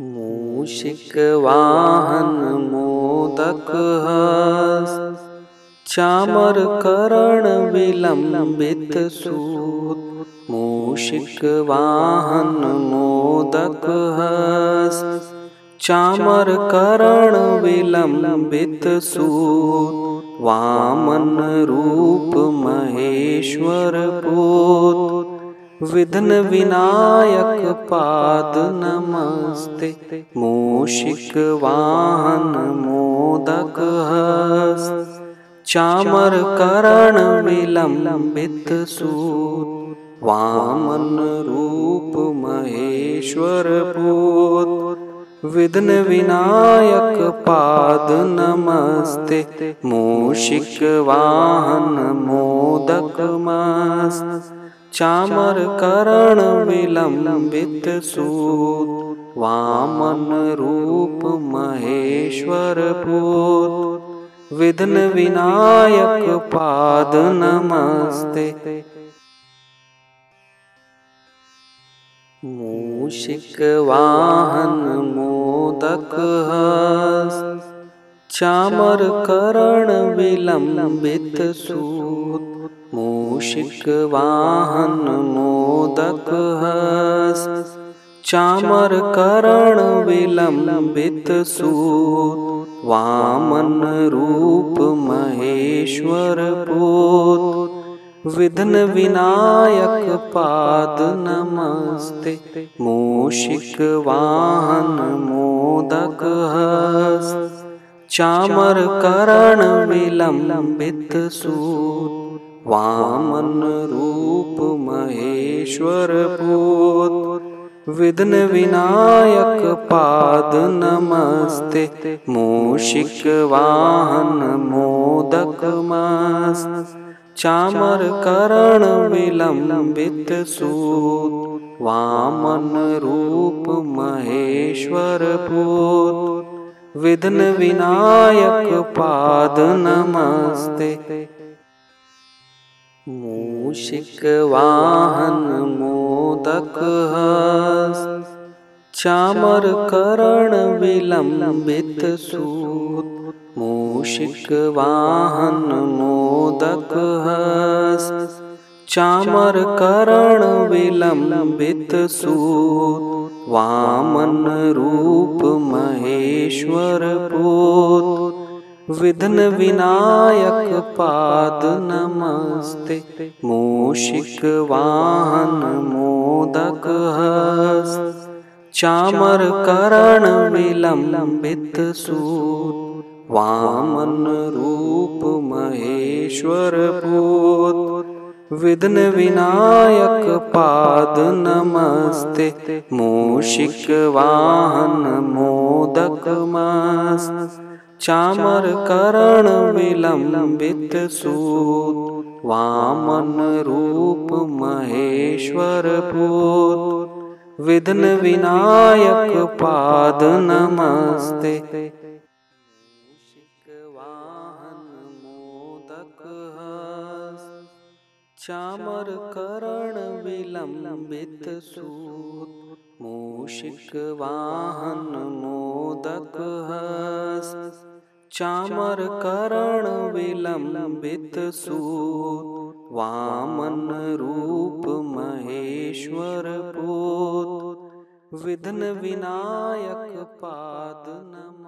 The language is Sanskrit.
मूषिकवाहन मोदक चामर करण विलंबित सूत मूषिक वाहन मोदक चामर करण विलंबित सूत महेश्वर पोत विघ्न विनायक पाद नमस्ते। मूषिक वाहन मोदक चामर करण विलंबित सूत। वामन रूप महेश्वर पूत। विघ्न विनायक पाद नमस्ते। मूषिक वाहन मोदक मस्त चामर करण विलंबित सूत। वामन रूप महेश्वर पूत। विघ्न विनायक पाद नमस्ते। मूषिक वाहन मोदक चामर करण विलंबित सूत मूषिक वाहन मोदक चामर करण विलंबित सूत वामन रूप महेश्वर पूत विघ्न विनायक पाद नमस्ते मूषिक वाहन मोदक चामर करण विलंबित सूत वामन रूप महेश्वर पूत विघ्न विनायक पाद नमस्ते मूषिक वाहन मोदक मस्त चामर करण विलंबित सूत वामन रूप महेश्वर पूत विघ्न विनायक पाद नमस्ते मूषिक वाहन मोदक चामर करण विलंबित सूत मूषिक वाहन मोदक चामर करण विलंबित सूत वामन रूप महेश्वर विघ्न विनायक पाद नमस्ते। मूषिक वाहन मोदक चामर करण विलंबित सूत। वामन रूप महेश्वर पूत। विघ्न विनायक पाद नमस्ते। मूषिक वाहन मोदक मस्त चामर करण विलंबित सूत रूप महेश्वर पूत विघ्न विनायक पाद नमस्ते। वाहन मोदक करण विलंबित सूत मूषिक वाहन मोदक चामर करण विलंबित सूत वामन रूप महेश्वर पूत विघ्न विनायक पाद नम